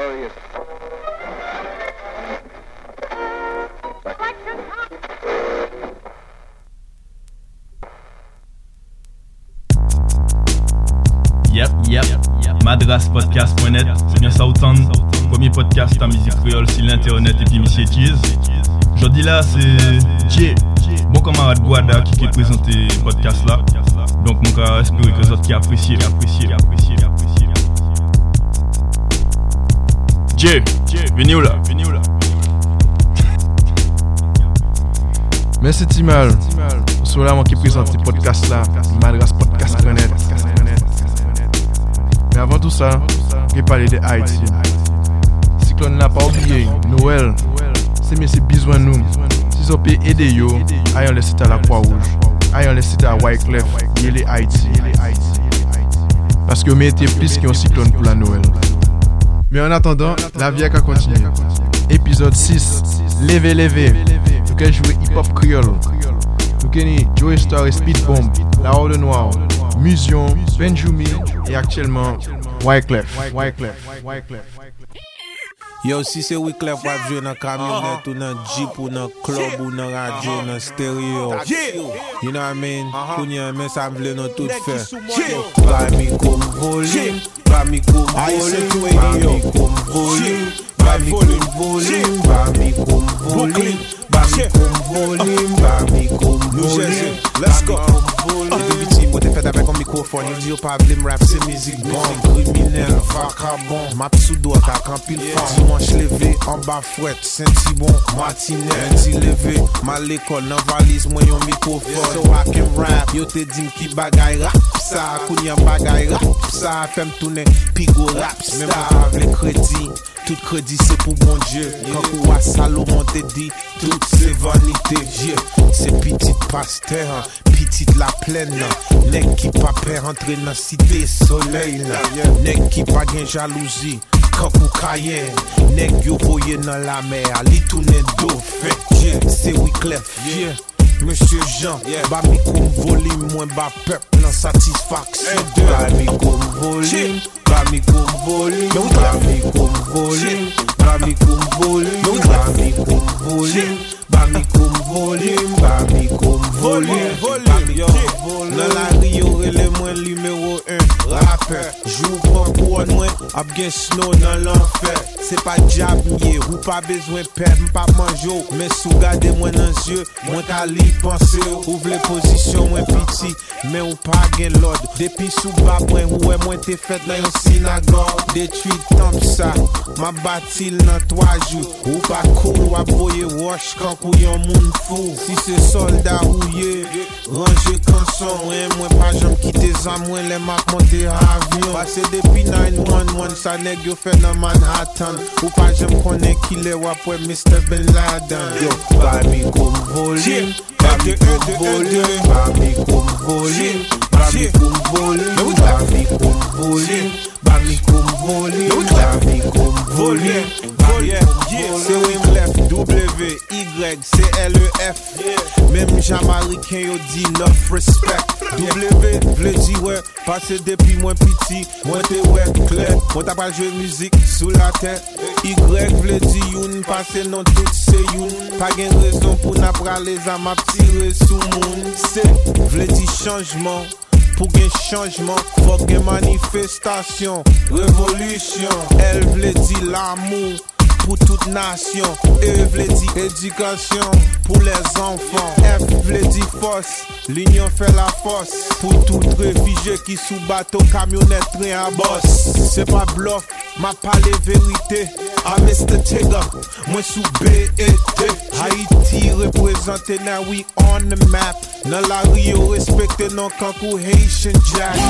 various Yep, yep, madraspodcast.net, c'est bien ça autant. Premier podcast en musique créole sur l'internet et puis Monsieur Cheese. Jodi là, c'est Jay, mon camarade Guada qui est présenté podcast là. Donc, mon cas, espérer que les autres qui apprécient, apprécient, apprécient. Jay, venez où là, où là? Merci Timal. C'est là moi qui présente le podcast là, Madras Podcast.net. Mais avant tout ça, je vais parler de Haïti. Cyclone n'a pas oublié, Noël, c'est mais c'est besoin de nous. Si on peut aider yo, ayons le site à la Croix-Rouge, ayons le site à Wyclef, et les Haïti. Parce que mettez plus qu'un cyclone pour la Noël. Mais en attendant, la vie a qu'à continuer. Épisode 6, Levez, levez. Nous allons jouer hip-hop créole. Nous avons Joey Star et Speed Bomb, La Horde Noire, Musion, Benjumi et actuellement Wyclef. Wyclef. Wyclef. Yo, si se Wyclef wap jwe nan kamyonet ou nan jeep ou nan klub ou nan radyo, nan stereo. You know what I mean? Kounye men sa mvle nan tout fe. Ba mi koum volim, ba mi koum volim, ba mi koum volim, ba mi koum volim, ba mi koum volim, ba mi koum volim, ba mi koum volim. Let's go Debitiv pou te fed avèk an mikrofon Yon di yo pa vle m rap se mizik bon Kriminel, vaka bon Map sou do tak an pil fan Dimanche leve, an ba fwet Senti bon, matine Menti leve, mal ekol Nan valiz mwen yon mikrofon So I can rap Yo te dim ki bagay rap Sa akoun yon bagay rap Sa fèm toune pigo rap Mèm pa vle kredi Tout kredi se pou bon dje Kankou a salo mwen te di Tout se vanite je Se pitit paste an pitit la plaine Nek ki pa pe rentre nan site soleil Nek ki pa gen jalouzi Kakou kayen Nek yo voye nan la mer Li toune do fek yeah. Se wiklef yeah. Monsie Jean. Ba mi koum volim Mwen ba pep nan satisfaksyon Ba mi koum volim Ba mi koum volim Ba mi koum volim Ba mi koum volim Ba mi koum volim Pa mi koum volim, pa mi koum volim Pa mi koum volim Nan la riyo rele mwen limero 1 Rapper, jou pran pou an mwen Ap gen snow nan l'anfer Se pa jab mye, ou pa bezwen pep Mpa manjo, men sou gade mwen nan zye Mwen ta li panse yo Ou vle posisyon mwen piti Men ou pa gen lod Depi sou ba mwen, ou e mwen te fet nan yon sinagor Detui tamp sa Ma batil nan 3 jou Ou pa kou, ap voye wosh kankou pou yon moun fou Si se solda ouye Range konson Mwen mwen pa jom kite zan mwen Le mak monte avyon Pase depi 911 Sa neg yo fe nan Manhattan. Ou pa jom konen ki le wapwe Mr. Bin Laden. Yo, ba mi koum volim mi koum volim mi koum volim mi koum volim mi koum volim Babi koum volim Babi koum volim Oh yeah, yeah. Se Wimlef, W, Y, C, L, E, F. Mem jamariken yo di nof respect. W, vle di we, pase depi mwen piti Mwen te we, kler, mwen ta pal jwe mizik sou la ten Y, vle di youn, pase nan tout se youn. Pa gen rezon pou na prale zan ma ptire sou moun Se, vle di chanjman Pou gen chanjman Fok gen manifestasyon Revolusyon El vle di l'amou Pour toute nation, E vle di éducation pour les enfants. F vle di force, l'union fait la force Pour tout réfugié qui sous bateau, camionnette, train à boss C'est pas bluff, ma parle vérité. A Mr. Tigger, moi sous BET Haiti reprezentè nan we on the map. Nan la Rio respektè nan kankou Haitian Jack.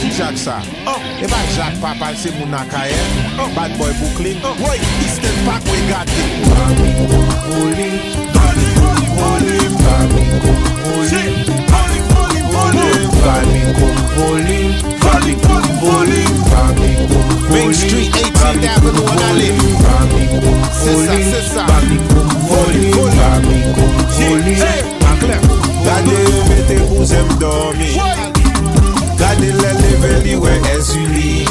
Ki Jack sa? E ba Jack papal se moun akaye oh, Bad boy Brooklyn. Oh, Woy, Eastern Park we gati Mami, oli, doni, oli, mami, oli Bami koum poli Bami koum poli Bami koum poli Big Street 18th Avenue an ale Bami koum poli Bami koum poli Bami koum poli Gade mette pou zem dormi Gade le leve li we esuli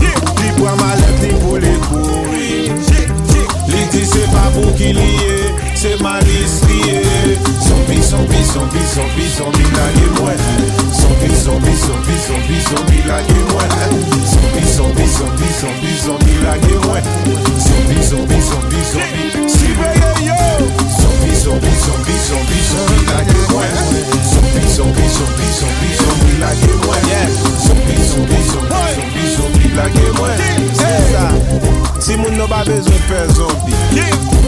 Li pou amalet li pou le kouri Li di se pa pou ki liye Se manis liye Sombi, sombi, sombi, sombi, sombi Nanye mwen Zombie, zombie, zombie, zombie, zombie, lage Zombie, zombie, zombie, zombie, zombie, lage Zombie, zombie, zombie, zombie, si yo Zombie, zombie, zombie, zombie, zombie, lage Zombie, zombie, zombie, zombie, zombie, lage Zombie, zombie, zombie, zombie, zombie, ça Si moun nou ba bezon fè zombi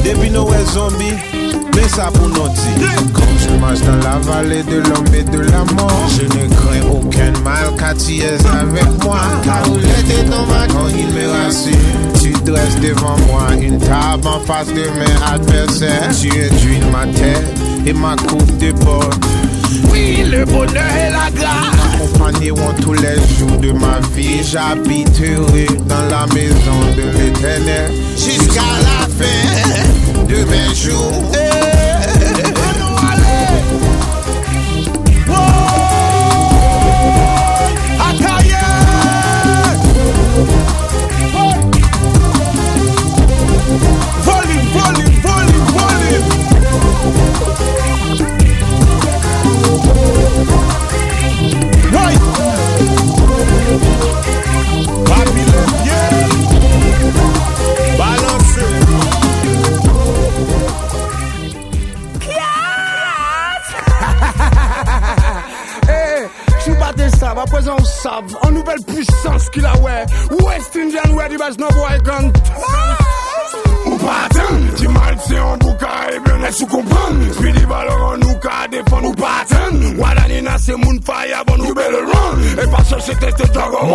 Depi nou wè zombi Mais ça pour nous dire. Quand je marche dans la vallée de l'homme et de la mort Je ne crains aucun mal car tu es avec moi. Car est dans ma quand il me rassure Tu dresses devant moi une table en face de mes adversaires. Tu induis ma tête et ma coupe de bord oui, le bonheur et la grâce. M'accompagneront tous les jours de ma vie. J'habiterai dans la maison de l'éternel jusqu'à la fin de mes jours. Sometimes no boy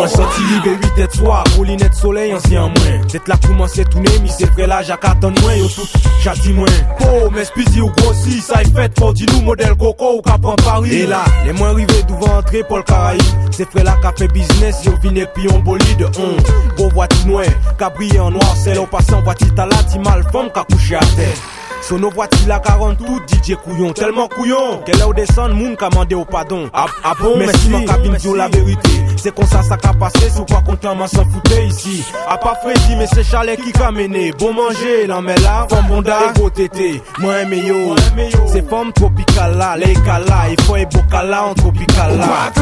dragon. Moi sorti libre 8 et soir, roulinette soleil ancien moins. Tête là commencé tourner, mi c'est frère là, j'attends moins, yo tout, j'attends moins. Oh, mais spizi ou grossi, ça est fait pour dis nous modèle coco ou prendre Paris. Et là, les moins arrivés devant entrer pour le Caraïbe. C'est frère là qu'a fait business, yo vine puis on bolide. Hum, beau voiture noire, qu'a brillé en noir, c'est là au passant voiture là, ti mal femme qu'a couché à terre. Son nos voitures la 40 tout DJ couillon Tellement couillon Qu'elle est au descend moun qu'a mandé au pardon. Ah, ah bon mais si ma cabine dit la vérité. C'est comme ça ça qu'a passé Si ou pas content m'en s'en foutait ici. A pas Freddy mais c'est Chalet qui qu'a mené. Bon manger l'en met là Femme bonda et beau tété. Moi aimé yo. C'est femme tropicale là Les cala Il faut un beau cala en tropical là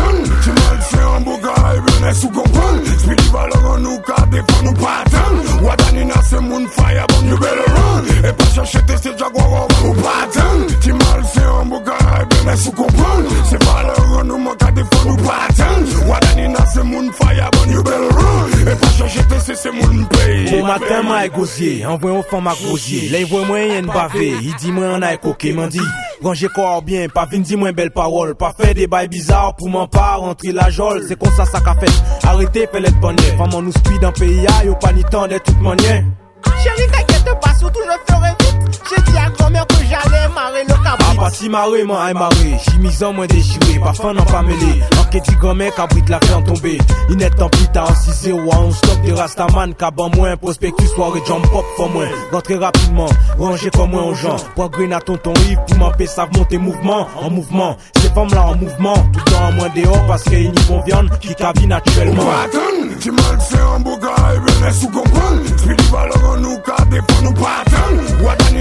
Tu m'as fait un beau gars Et bien sous comprendre Speedy valeur en nous qu'a défend nous pas attendre Wadanina c'est moun fire Bon you better run. Et pas chercher tester Jaguar ou pattern Ti mal se an bou garay ben e ou bon you run E pa chanje te se se moun pay Bon matin ma e gozye, envoye ou fan ma grosye La y voye mwen yen bave, y di mwen an a e koke Man di, ranger kor bien, pa vin di mwen bel parol Pa fe de bay bizar pou man pa rentri la jol Se kon sa sa ka fet, arete fe let bonye Faman nou speed an peyi a, yo pa ni tan de tout manye Chérie, t'inquiète pas, surtout je ferai. J'ai dit à grand-mère que j'allais marrer le cabrit. Ah, pas si marrer, moi, aïe marrer. Chimisan, moins déchiré, pas fin, non pas mêlé. En dit grand-mère, cabrit la fait en tomber. Il n'est en plus tard, 6 0 on stock de Rastaman, caban moins, prospectus, soirée, jump pop, for moins. Rentrer rapidement, ranger comme moins aux gens. Pour à tonton Yves, pour m'empêcher, savent monter mouvement, en mouvement. Ces femmes là en mouvement, tout le temps en moins dehors, parce qu'il y a une bonne viande qui cabine naturellement. Attends, tu mal fait un beau gars, et bien, sous comprendre. Speedy valeur nous ka defon nou patan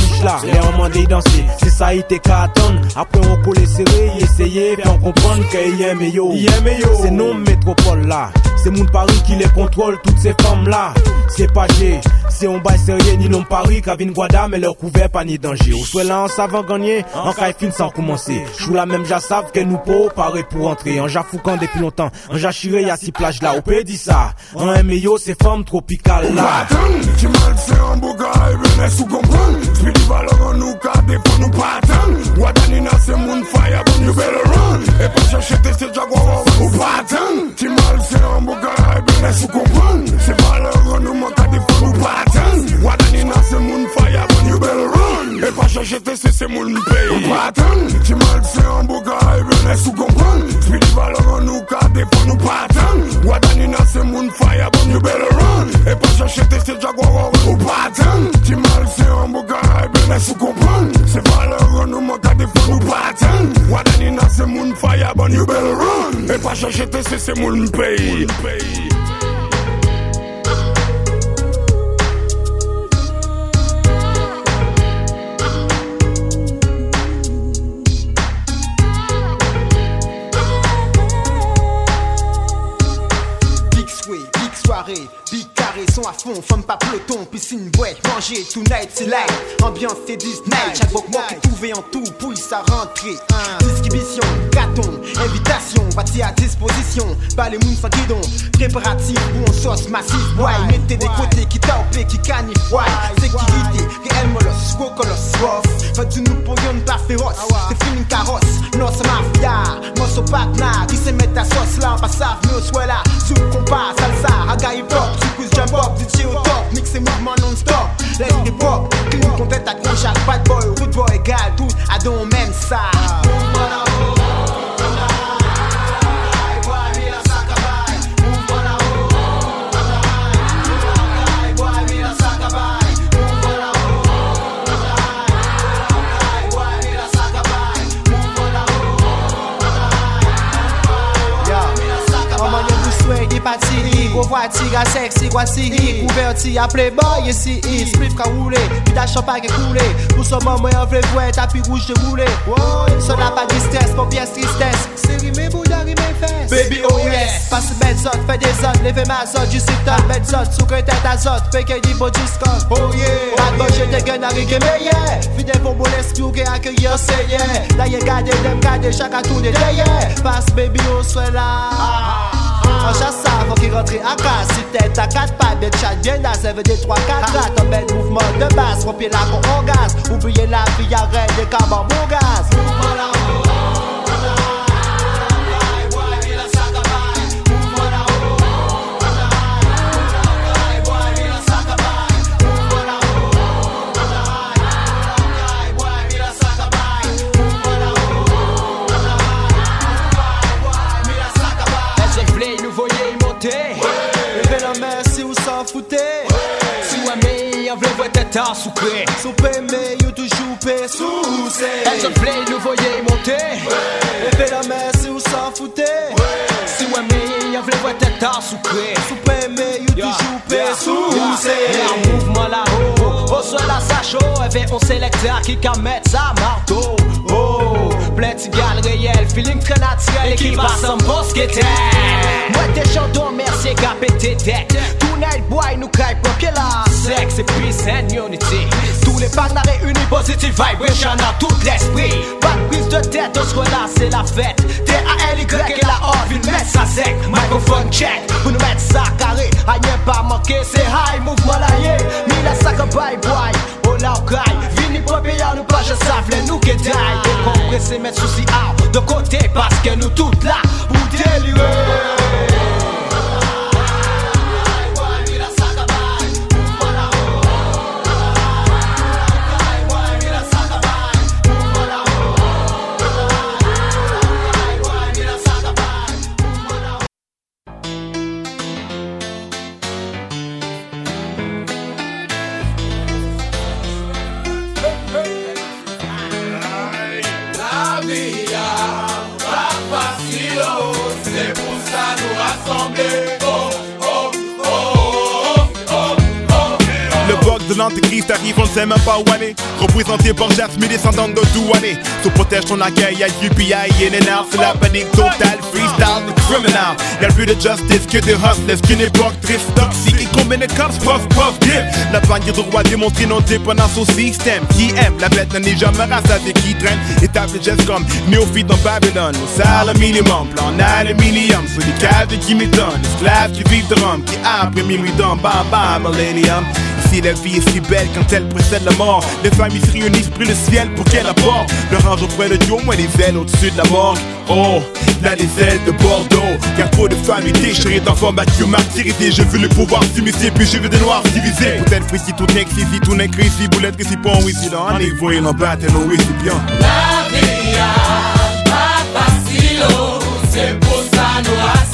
fiche là Les on mandé danser C'est ça il était qu'à attendre Après on colle serré Essayer Faire comprendre qu'il y a yo. C'est non métropole là C'est mon Paris qui les contrôle Toutes ces femmes là C'est pas G C'est on bail sérieux ni non Paris Kavin Guada mais leur couvert pas ni danger. Ou soit là en savant gagner En caille fin sans commencer Chou la même ja savent que nous pas parer pour entrer. En ja foucan depuis longtemps En ja chiré y'a six plages là. Ou peut dire ça. En MIO c'est femmes tropicales là. Un beau gars et bien sous comprendre Speedy valeur en nous car défend nous pas attendre. Wadanina c'est mon fire bon you better run. Et pas chercher tester Jaguar ou pas attendre. Timal c'est un beau gars et bien sous comprendre C'est valeur en nous man car défend nous pas attendre Wadanina c'est mon fire bon you better run. Et pas chercher tester c'est mon pay Ou pas attendre Timal c'est lè sou kompran Spidi valor an nou ka defan nou patan Wadani nan se moun faya bon you better run E pa chache teste jagwar ou patan Ti mal se an bugay be lè sou kompran Se valor an nou man ka defan nou patan Wadani nan se moun faya bon you better run E pa chache teste se moun peyi Big sway, big soirée, big carré, son à fond, femme pas peloton, piscine, boîte, manger, tonight, c'est light, ambiance c'est Disney, chaque mort qui trouvé en tout, pouille sa rentrée, distribution, gâton, invitation, bâti à disposition, pas les mouns sans guidon, préparatif, bon sauce massif, boy, mettez des côtés qui tapent, qui canifient, sécurité, réel molosse, gros colosse, rough, fait du nous pour yon pas féroce, c'est fini carrosse, non c'est mafia, moi c'est partner, qui se met ta sauce là, pas savent, mais au soit là, sous compas, salsa, haga hip hop, sous quiz jump up, DJ au top, mix et mouvement non stop, let's hip hop, clean content à gros chaque bad boy, root boy égal, tout, à don même ça. À sexy, gros siri Converti à playboy et si i Spliff ka roulé, puis ta champagne qui coulé Pour ce moment on veut voir tapis rouge de roulé Ça n'a pas de stress, pour pièce tristesse C'est rimé, bouddha, rimé, fesses Baby, oh yes. Passe bête zot, fais des zones, levez ma zone, du sit-up, bête zot, sous que tête azote, fais que du beau disco. Oh yeah. Bad boy, guns à riguer, mais yeah. Fidèle pour bon esprit, ou que accueillir, c'est yeah. Là, y'a gardé, dem à tout des yeah. Passe baby, on soit là. En chasse ça, faut qu'il rentre à casa. Si tête à quatre pattes, bien chat, bien naze, veut des trois, quatre rates. Un bel mouvement de base, rompier la con en gaz. Oubliez la vie, arrête des cabans, gaz. Est-ce veut votre tête en souper. Souper, mais you toujours paix sous Est-ce que vous nous voyez monter? Levez la main si vous s'en foutez. Si vous aimez, on veut votre tête en souper. Souper, mais you toujours paix sous Un mouvement là-haut, au sol à sa chaud, avec un sélecteur qui can mettre sa marteau. Oh, plein de cigales réel, feeling très naturel et qui passe en était. Moi, t'es chanton, merci, qu'a pété tête. Night boy, nous que la sexe et peace and unity. Tous les partenaires réunis, positive vibration dans tout l'esprit. Pas de prise de tête, on se relâche, c'est la fête. T-A-L-Y et la O, viens mettre ça sec. Microphone check, pour nous mettre ça carré. Rien pas manqué, c'est high, mouvement là, yeah. Mis la sac bye boy, oh là, ok. Vini pour payer, nous pas, je savais, nous qui die. Décompresser, mettre souci out de côté, parce que nous toutes là, pour délirer. Le bug de l'antéchrist arrive, on ne sait même pas où aller. Représenté par Jasmine, descendant de Douané. Se protège ton accueil à UPI, NNR, c'est la panique totale. Freestyle, criminal. Y'a plus de justice que de hustlers, qu'une époque triste, toxique. Et combien de cops, puff, puff, dip. La bannière de roi démontre non dépendance au système. Qui aime, la bête n'est jamais race avec qui traîne. Étape de gestes comme néophyte dans Babylone. Au salaire minimum, plan aluminium. Sur les caves qui m'étonnent. Esclaves qui vivent de rhum, qui après minuit dans bam bam millennium. Ici la vie si belle quand elle précède la mort. Les familles se réunissent près le ciel pour qu'elle apporte Leur ange auprès de Dieu, moi les ailes au-dessus de la mort Oh, là les ailes de Bordeaux Y'a trop de familles déchirées d'enfants battus, martyrisés Je veux le pouvoir s'immiscer, puis je veux des noirs divisés. Peut-être précis, tout n'est que ici, tout n'est que ici. Boulette si pas oui, si oui c'est bien. La vie pas facile c'est pour ça nous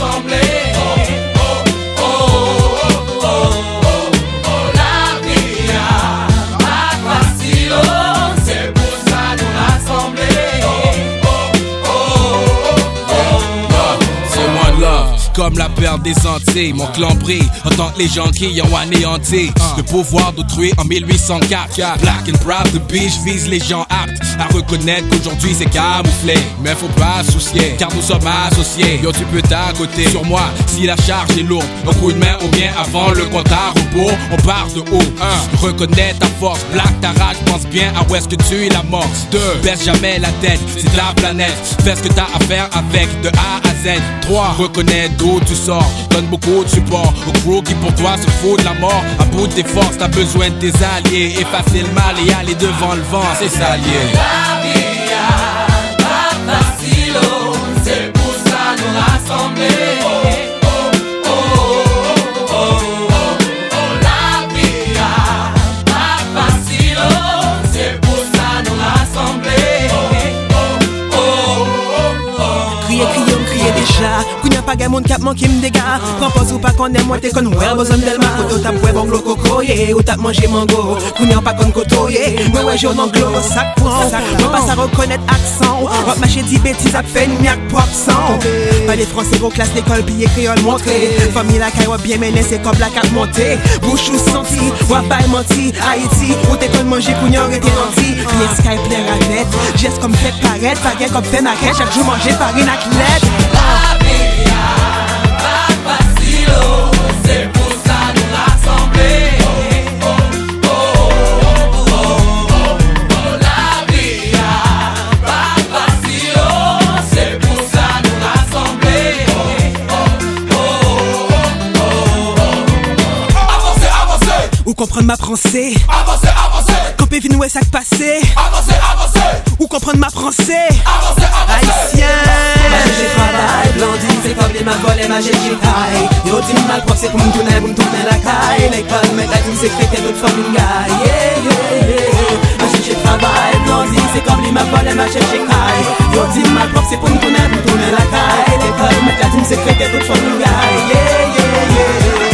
comme la perte des Antilles. Mon clan brille en que les gens qui ont anéanti le pouvoir d'autrui en 1804. Black and proud, the beach vise les gens aptes à reconnaître qu'aujourd'hui c'est camouflé. Mais faut pas soucier, car nous sommes associés. Yo, tu peux t'accoter sur moi si la charge est lourde. Un coup de main ou bien avant le compte à rebours, on part de haut. Un, reconnais ta force, black ta rage, pense bien à où est-ce que tu l'amorces. Deux, baisse jamais la tête, c'est ta planète. Fais ce que t'as à faire avec de A à Z. 3. Reconnais d'où tu sors, donne beaucoup de support au crew qui pour toi se fout de la mort. À bout de tes forces, t'as besoin de tes alliés. Effacer le mal et aller devant le vent, c'est ça. La vie pa gen moun kap manke m dega Pran pos ou pa konen mwen te kon wè bozon delma Koto tap wè bon glo koko ye Ou tap manje mango. Kounya pa kon koto ye Mwen wè joun an glo sak pran Mwen pas a rekonnet aksan Wap mache di betiz ap nou miak pop san Pa de fransè ro klas l'ekol piye kriol montre Fami la kay wap bien mene se kop la kap monte Bouch ou santi Wap bay manti Haiti Ou te kon manje kounya rete nanti Kriye Skype lè ranet Jes kom fèk paret Pa gen kom fè maket Chak jou manje farine ak led comprendre ma pensée avancez, avancez, Campé vin ouè sak passé. Avancez, avancez, Ou comprendre ma pensée avancez, avancez. Haïtien. J'ai travail, blondine, c'est comme les ma volé, ma j'ai caille Yo, dis mal propre, c'est pour me tourner, pour me tourner la caille. L'école, mais la team, c'est fait d'autres femmes, une gaille. Yeah, yeah, yeah. J'ai travail, blondine, c'est comme les ma volé, ma j'ai caille Yo, dis mal propre, c'est pour me tourner, pour me tourner la caille. L'école, mais la team, c'est fait d'autres femmes, une gaille. Yeah, yeah, yeah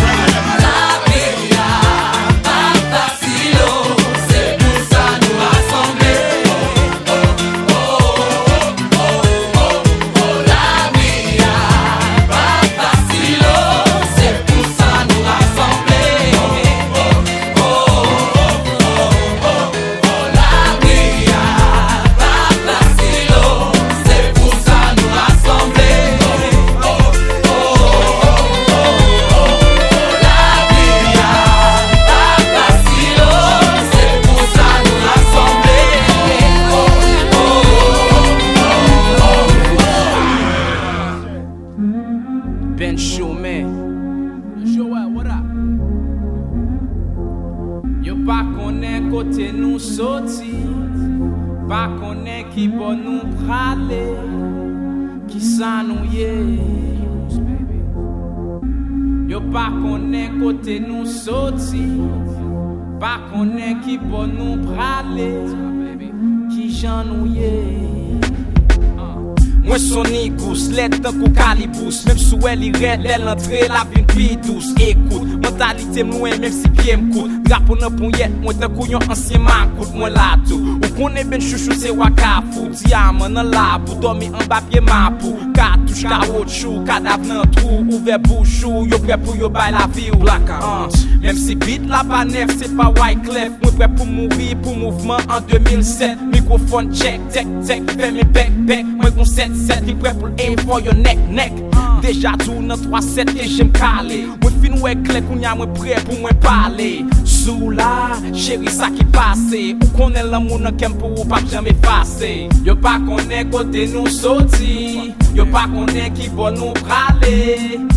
Pa konen ki bon nou prale Ki sa nou ye. Yo pa konen kote nou soti Pa konen ki bon nou prale Ki jan nou ye. Mwen soni gous, let an kou kalibous Mem sou el iret, el antre la vin pi dous Ekout mentalite mwen mèm si piye mkout Drapo nan pon yet, mwen tan kou yon ansyen makout Mwen la tou, ou konen ben chouchou se wakafou Diyaman nan labou, domi an bapye mapou Katouche, karot chou, kadav nan trou. Ouve bouchou, yo pre pou yo bay la vi ou. Blackout, mèm si bit la pa nef, se pa Wyclef. Mwen pre pou mouri pou mouvment an 2007 Mikrofon check, tek, tek, fè me bek, bek Mwen kon set, set, li pre pou aim for your neck, neck Deja tou nan 3-7 e jem kale Mwen fin wè klek, ou nya mwen pre pou mwen pale Sou la, chéri sa ki pase Ou konen l'amou nan kem pou ou pa jem efase Yo pa konen kote nou soti Yo pa konen ki bon nou prale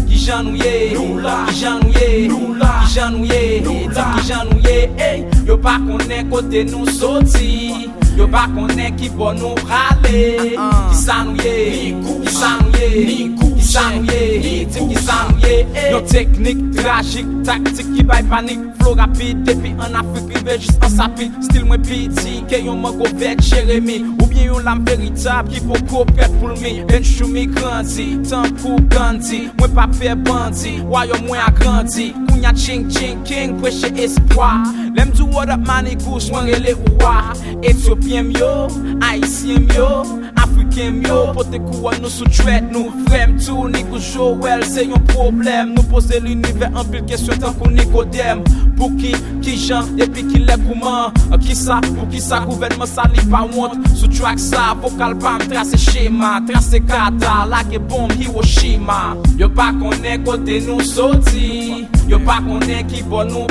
Ki jan nou ye, ki jan nou ye, ki jan nou ye, ki jan nou ye ey. Yo pa konen kote nou soti Yo pa konen ki bon nou prale Ki sa nou ye, ki sa nou ye, ki sa nou ye, sanye, hitim ki sanye Yon teknik, tragik, taktik ki bay panik. Flow rapide, depi an Afrik rive jist an sapit Stil mwen piti, ke yon mwen go vek Jeremie Ou bien yon lam veritab ki pou ko pret pou lmi. En chou mi grandi, tan pou gandhi Mwen pa fe bandi, wayo mwen agrandi. Kounya ching ching king, preche espoi Lem di what up mani kous, mwen rele ouwa Etiopien myo, Haitien myo Afriken yo. Pote kouwa nou se yon problem Nou pose l'univers an pil kesyon tan kou Pou ki, ki jan, le kouman Ki sa, pou ki sa, sa li pa wont Sou track sa, vokal pam, trase shema Trase kata, lage bom Hiroshima. Yo pa konen kote nou soti Yo pa konen ki bon nou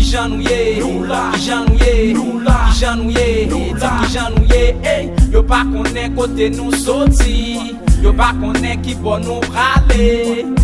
Ki jan nou ye, ki jan nou ye, ki jan nou ye, ki jan nou ye Yo pa konen kote nou soti, yo pa konen ki bon nou prale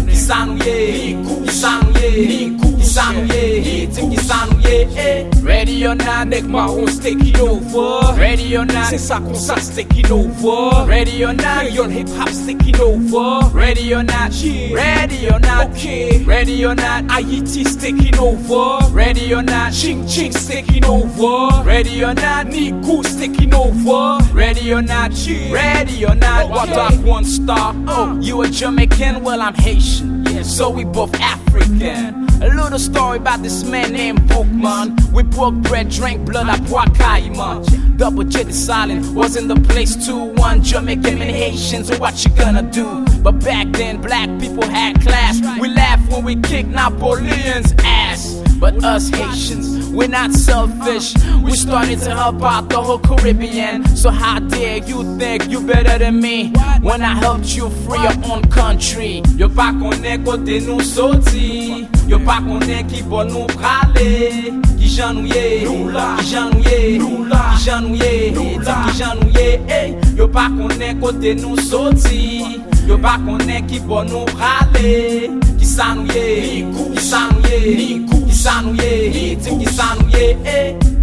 Ki san nou ye, ki san nou ye Ki sa nou ye, ki sa ye. Eh. Ready or not, nek ma on taking over. Ready or not, c'est ça qu'on ça taking over. Ready or not, yon hip hop's taking over. Ready or not, ready or not. Okay, ready or not, Haiti's taking over. Ready or not, Ching Ching's taking over. Ready or not, Niku's taking over. Ready or not, ready or not. What up one star, oh, you a Jamaican, well I'm Haitian. So we both African A little story about this man named Bookman. We broke bread, drank blood, I brought Caïman Double J the silent was in the place too. One Jamaican and Haitians, so what you gonna do? But back then black people had class. We laughed when we kicked Napoleon's ass But us Haitians, we're not selfish. We started to help out the whole Caribbean. So how dare you think you better than me When I helped you free your own country? Yo pa konen kote nou soti. Yo pa konen ki bon nou prale Ki jan nou ye, ki jan nou ye, ki jan nou ye. Ki jan nou ye, ey Yo pa konen kote nou soti. Yo pa konen ki bon nou prale Ki sa nou ye, ki sa nou ye. Ki sa nou ye, ki sa nou ye, e